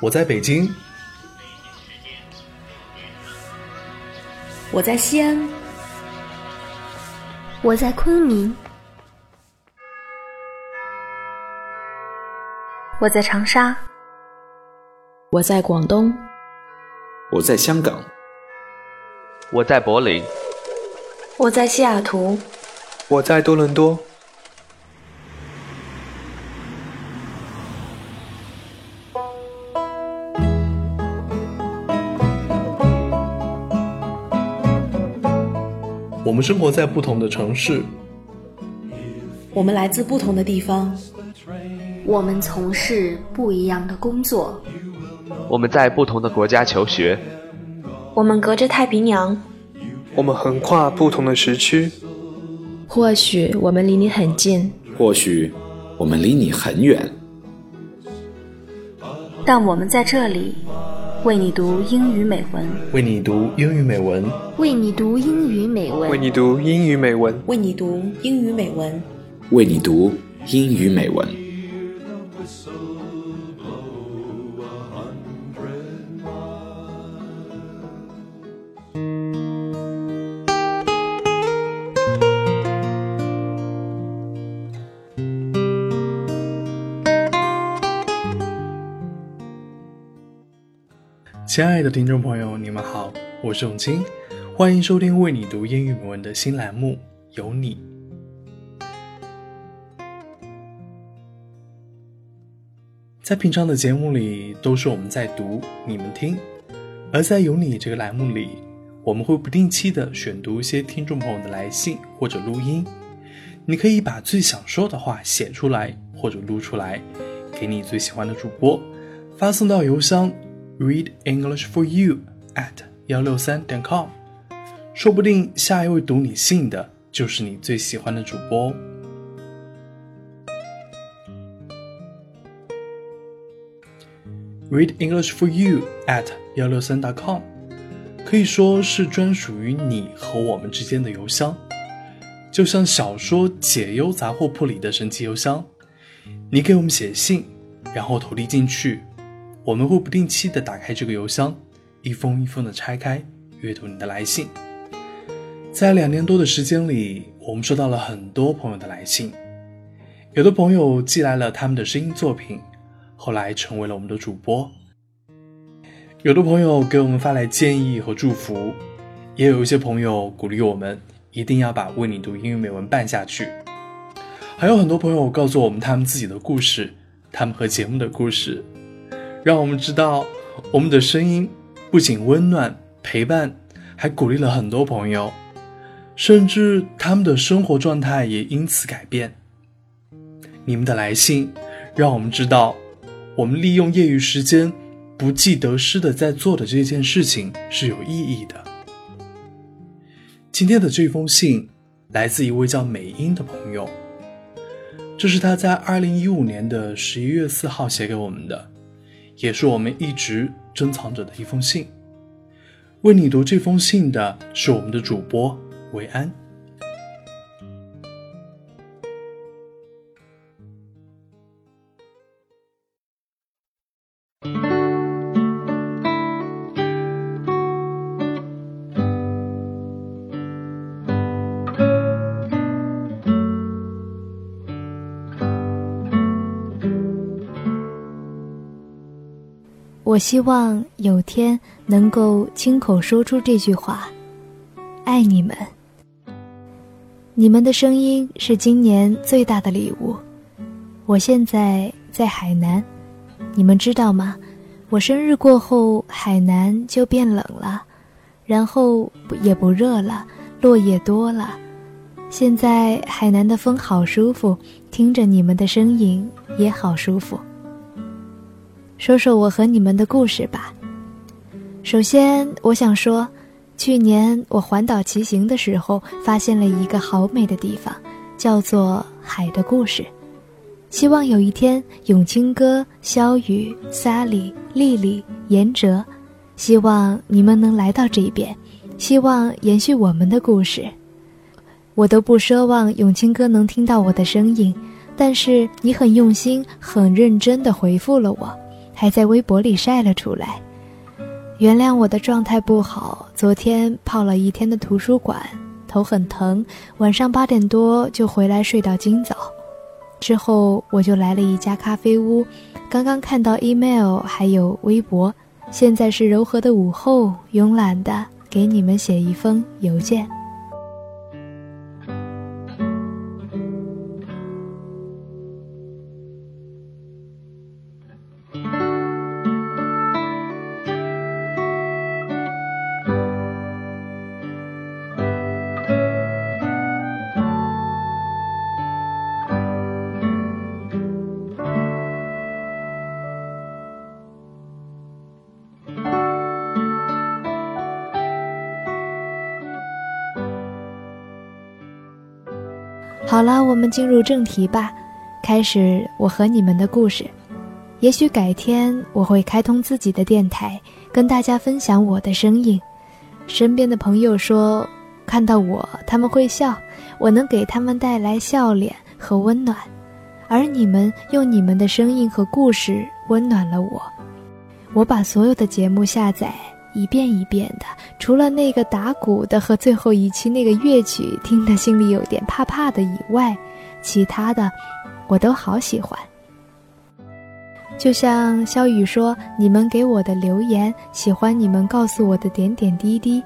我在北京，我在西安，我在昆明，我在长沙，我在广东，我在香港，我在柏林，我在西雅图，我在多伦多。我们生活在不同的城市，我们来自不同的地方，我们从事不一样的工作，我们在不同的国家求学，我们隔着太平洋，我们横跨不同的时区。或许我们离你很近，或许我们离你很远，但我们在这里。为你读英语美文，为你读英语美文，为你读英语美文，为你读英语美文，为你读英语美文，为你读英语美文。亲爱的听众朋友，你们好，我是永清，欢迎收听为你读英语美文的新栏目《有你》。在平常的节目里，都是我们在读，你们听；而在《有你》这个栏目里，我们会不定期的选读一些听众朋友的来信或者录音。你可以把最想说的话写出来或者录出来，给你最喜欢的主播，发送到邮箱。Read English for you at 幺六三点 com，说不定下一位读你信的就是你最喜欢的主播。Read English for you at 幺六三 .com，可以说是专属于你和我们之间的邮箱，就像小说《解忧杂货铺》里的神奇邮箱，你给我们写信，然后投递进去。我们会不定期的打开这个邮箱，一封一封的拆开，阅读你的来信。在两年多的时间里，我们收到了很多朋友的来信，有的朋友寄来了他们的声音作品，后来成为了我们的主播；有的朋友给我们发来建议和祝福，也有一些朋友鼓励我们一定要把为你读英语美文办下去。还有很多朋友告诉我们他们自己的故事，他们和节目的故事。让我们知道，我们的声音不仅温暖陪伴，还鼓励了很多朋友，甚至他们的生活状态也因此改变。你们的来信让我们知道，我们利用业余时间不计得失的在做的这件事情是有意义的。今天的这封信来自一位叫美英的朋友，这是他在二零一五年的十一月四号写给我们的。也是我们一直珍藏着的一封信。为你读这封信的是我们的主播维安。我希望有天能够亲口说出这句话：“爱你们。”你们的声音是今年最大的礼物。我现在在海南，你们知道吗？我生日过后，海南就变冷了，然后也不热了，落叶多了。现在海南的风好舒服，听着你们的声音也好舒服。说说我和你们的故事吧。首先，我想说，去年我环岛骑行的时候，发现了一个好美的地方，叫做海的故事。希望有一天，永清哥、肖雨、萨里、丽丽、严哲，希望你们能来到这边，希望延续我们的故事。我都不奢望永清哥能听到我的声音，但是你很用心、很认真地回复了我。还在微博里晒了出来。原谅我的状态不好，昨天泡了一天的图书馆，头很疼，晚上八点多就回来睡到今早。之后我就来了一家咖啡屋，刚刚看到 email 还有微博，现在是柔和的午后，慵懒的给你们写一封邮件。好了，我们进入正题吧，开始我和你们的故事。也许改天我会开通自己的电台，跟大家分享我的声音。身边的朋友说，看到我他们会笑，我能给他们带来笑脸和温暖，而你们用你们的声音和故事温暖了我。我把所有的节目下载。一遍一遍的，除了那个打鼓的和最后一期那个乐曲听得心里有点怕怕的以外，其他的我都好喜欢。就像肖雨说：“你们给我的留言，喜欢你们告诉我的点点滴滴，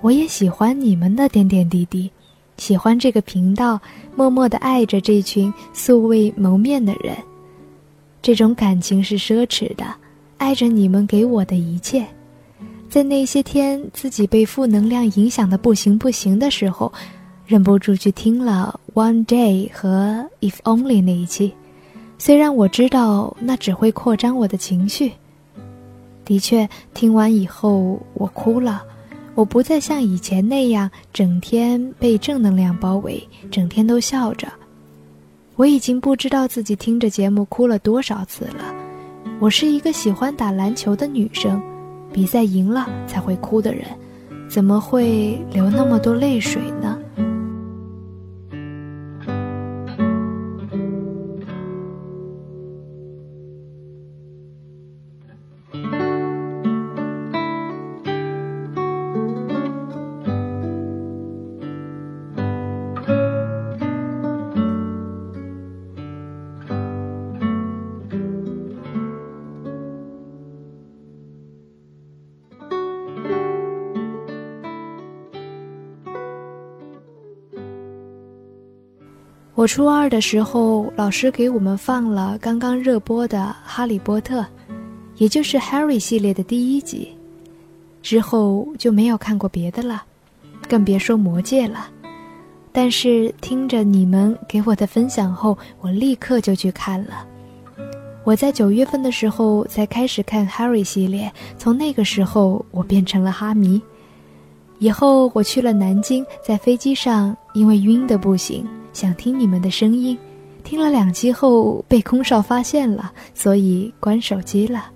我也喜欢你们的点点滴滴，喜欢这个频道，默默的爱着这群素未谋面的人。这种感情是奢侈的，爱着你们给我的一切。”在那些天自己被负能量影响的不行不行的时候，忍不住去听了《One Day》和《If Only》那一期。虽然我知道那只会扩张我的情绪，的确，听完以后我哭了。我不再像以前那样整天被正能量包围，整天都笑着。我已经不知道自己听着节目哭了多少次了。我是一个喜欢打篮球的女生。比赛赢了才会哭的人，怎么会流那么多泪水呢？我初二的时候，老师给我们放了刚刚热播的《哈利波特》，也就是 Harry 系列的第一集，之后就没有看过别的了，更别说《魔戒》了。但是听着你们给我的分享后，我立刻就去看了。我在九月份的时候才开始看 Harry 系列，从那个时候我变成了哈迷。以后我去了南京，在飞机上因为晕的不行。想听你们的声音，听了两集后被空少发现了，所以关手机了。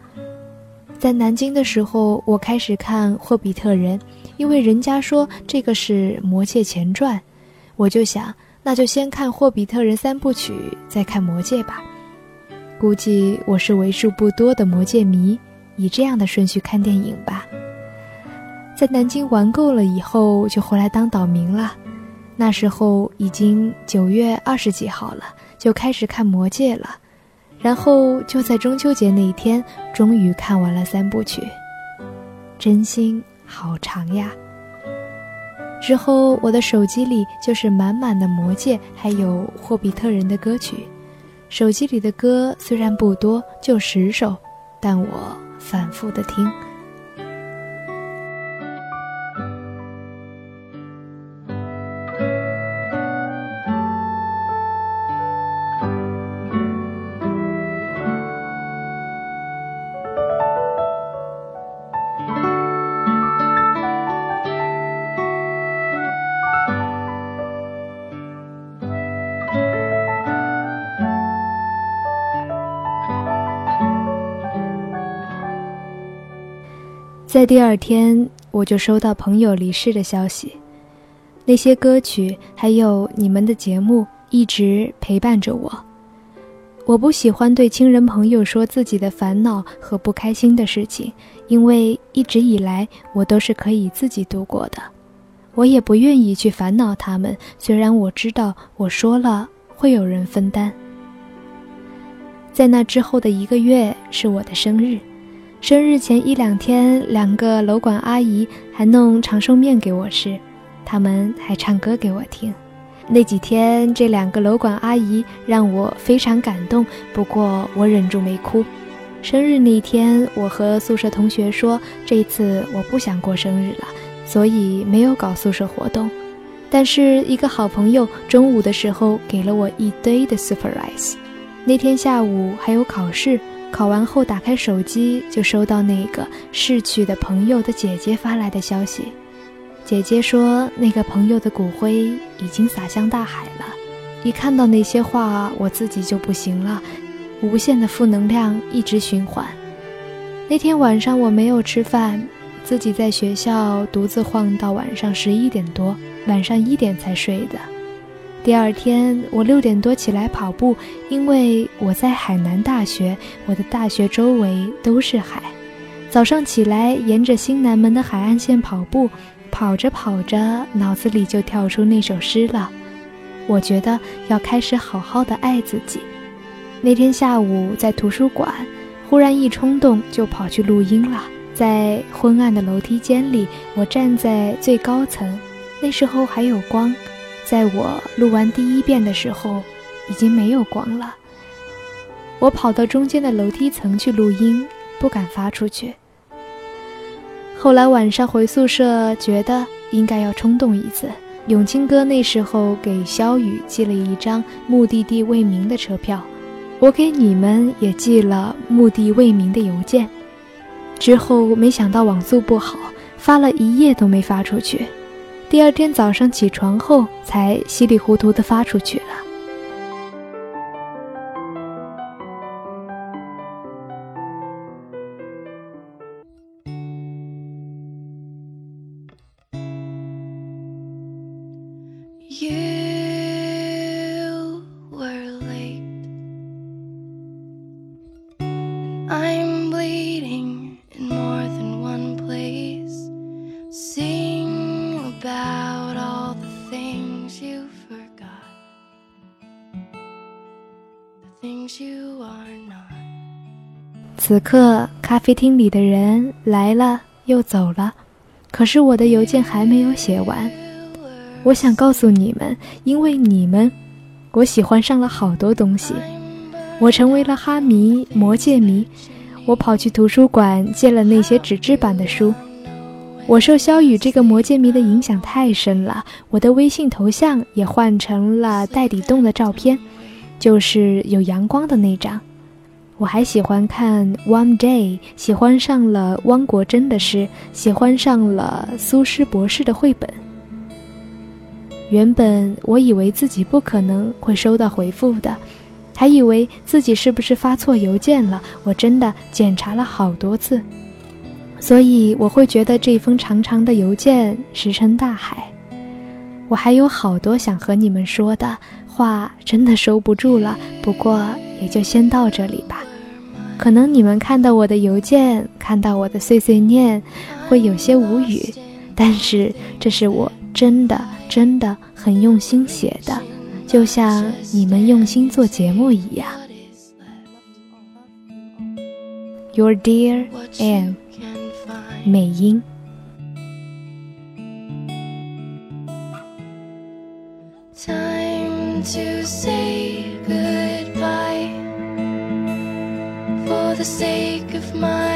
在南京的时候，我开始看《霍比特人》，因为人家说这个是《魔戒前传》，我就想那就先看《霍比特人》三部曲，再看《魔戒》吧。估计我是为数不多的魔戒迷，以这样的顺序看电影吧。在南京玩够了以后，就回来当岛民了。那时候已经九月二十几号了，就开始看《魔戒》了，然后就在中秋节那一天，终于看完了三部曲，真心好长呀。之后我的手机里就是满满的《魔戒》，还有《霍比特人》的歌曲，手机里的歌虽然不多，就十首，但我反复的听。在第二天，我就收到朋友离世的消息。那些歌曲，还有你们的节目，一直陪伴着我。我不喜欢对亲人朋友说自己的烦恼和不开心的事情，因为一直以来我都是可以自己度过的。我也不愿意去烦恼他们，虽然我知道我说了会有人分担。在那之后的一个月是我的生日，生日前一两天，两个楼管阿姨还弄长寿面给我吃，他们还唱歌给我听。那几天，这两个楼管阿姨让我非常感动，不过我忍住没哭。生日那天，我和宿舍同学说，这次我不想过生日了，所以没有搞宿舍活动。但是一个好朋友中午的时候给了我一堆的 surprise。那天下午还有考试，考完后打开手机就收到那个逝去的朋友的姐姐发来的消息。姐姐说：“那个朋友的骨灰已经洒向大海了。”一看到那些话，我自己就不行了，无限的负能量一直循环。那天晚上我没有吃饭，自己在学校独自晃到晚上十一点多，晚上一点才睡的。第二天我六点多起来跑步，因为我在海南大学，我的大学周围都是海。早上起来沿着新南门的海岸线跑步。跑着跑着，脑子里就跳出那首诗了。我觉得要开始好好的爱自己。那天下午在图书馆，忽然一冲动就跑去录音了。在昏暗的楼梯间里，我站在最高层，那时候还有光。在我录完第一遍的时候，已经没有光了。我跑到中间的楼梯层去录音，不敢发出去。后来晚上回宿舍，觉得应该要冲动一次。永清哥那时候给肖雨寄了一张目的地未明的车票，我给你们也寄了目的未明的邮件。之后没想到网速不好，发了一夜都没发出去。第二天早上起床后，才稀里糊涂地发出去了。此刻，咖啡厅里的人来了又走了，可是我的邮件还没有写完。我想告诉你们，因为你们，我喜欢上了好多东西。我成为了哈迷、魔戒迷。我跑去图书馆借了那些纸质版的书。我受肖雨这个魔戒迷的影响太深了，我的微信头像也换成了带底洞的照片，就是有阳光的那张。我还喜欢看《One Day》，喜欢上了汪国真的诗，喜欢上了苏轼博士的绘本。原本我以为自己不可能会收到回复的，还以为自己是不是发错邮件了。我真的检查了好多次，所以我会觉得这封长长的邮件石沉大海。我还有好多想和你们说的话，真的收不住了。不过也就先到这里吧。可能你们看到我的邮件，看到我的碎碎念，会有些无语，但是这是我真的真的很用心写的，就像你们用心做节目一样。Your dear Anne，美英。for the sake of my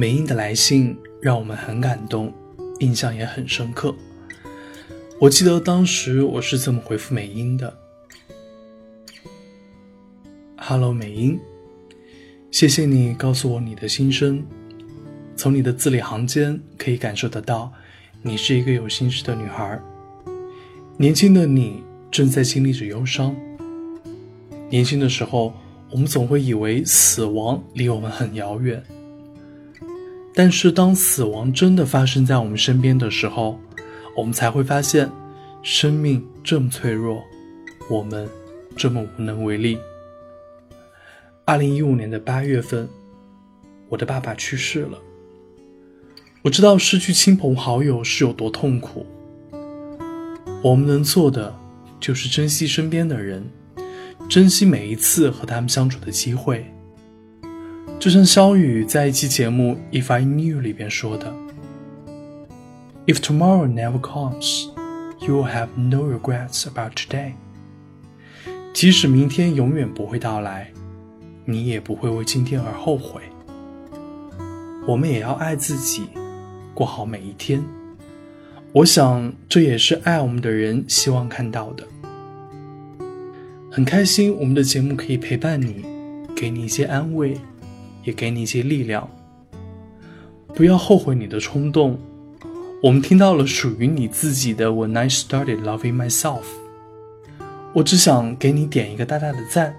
美英的来信让我们很感动，印象也很深刻。我记得当时我是这么回复美英的：“Hello，美英，谢谢你告诉我你的心声。从你的字里行间可以感受得到，你是一个有心事的女孩。年轻的你正在经历着忧伤。年轻的时候，我们总会以为死亡离我们很遥远。”但是，当死亡真的发生在我们身边的时候，我们才会发现，生命这么脆弱，我们这么无能为力。二零一五年的八月份，我的爸爸去世了。我知道失去亲朋好友是有多痛苦。我们能做的，就是珍惜身边的人，珍惜每一次和他们相处的机会。就像肖宇在一期节目《If I Knew》里边说的：“If tomorrow never comes, you will have no regrets about today。”即使明天永远不会到来，你也不会为今天而后悔。我们也要爱自己，过好每一天。我想，这也是爱我们的人希望看到的。很开心，我们的节目可以陪伴你，给你一些安慰。也给你一些力量。不要后悔你的冲动。我们听到了属于你自己的 When I started loving myself。我只想给你点一个大大的赞，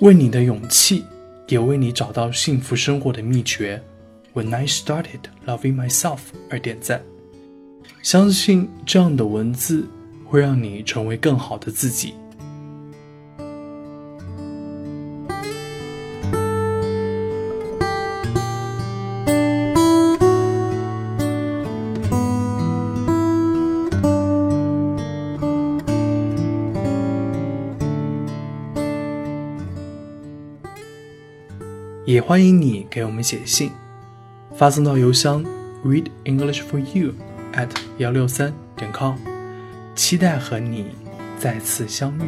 为你的勇气，也为你找到幸福生活的秘诀 When I started loving myself 而点赞。相信这样的文字会让你成为更好的自己。也欢迎你给我们写信，发送到邮箱 read English for you at 幺六三点 com，期待和你再次相遇。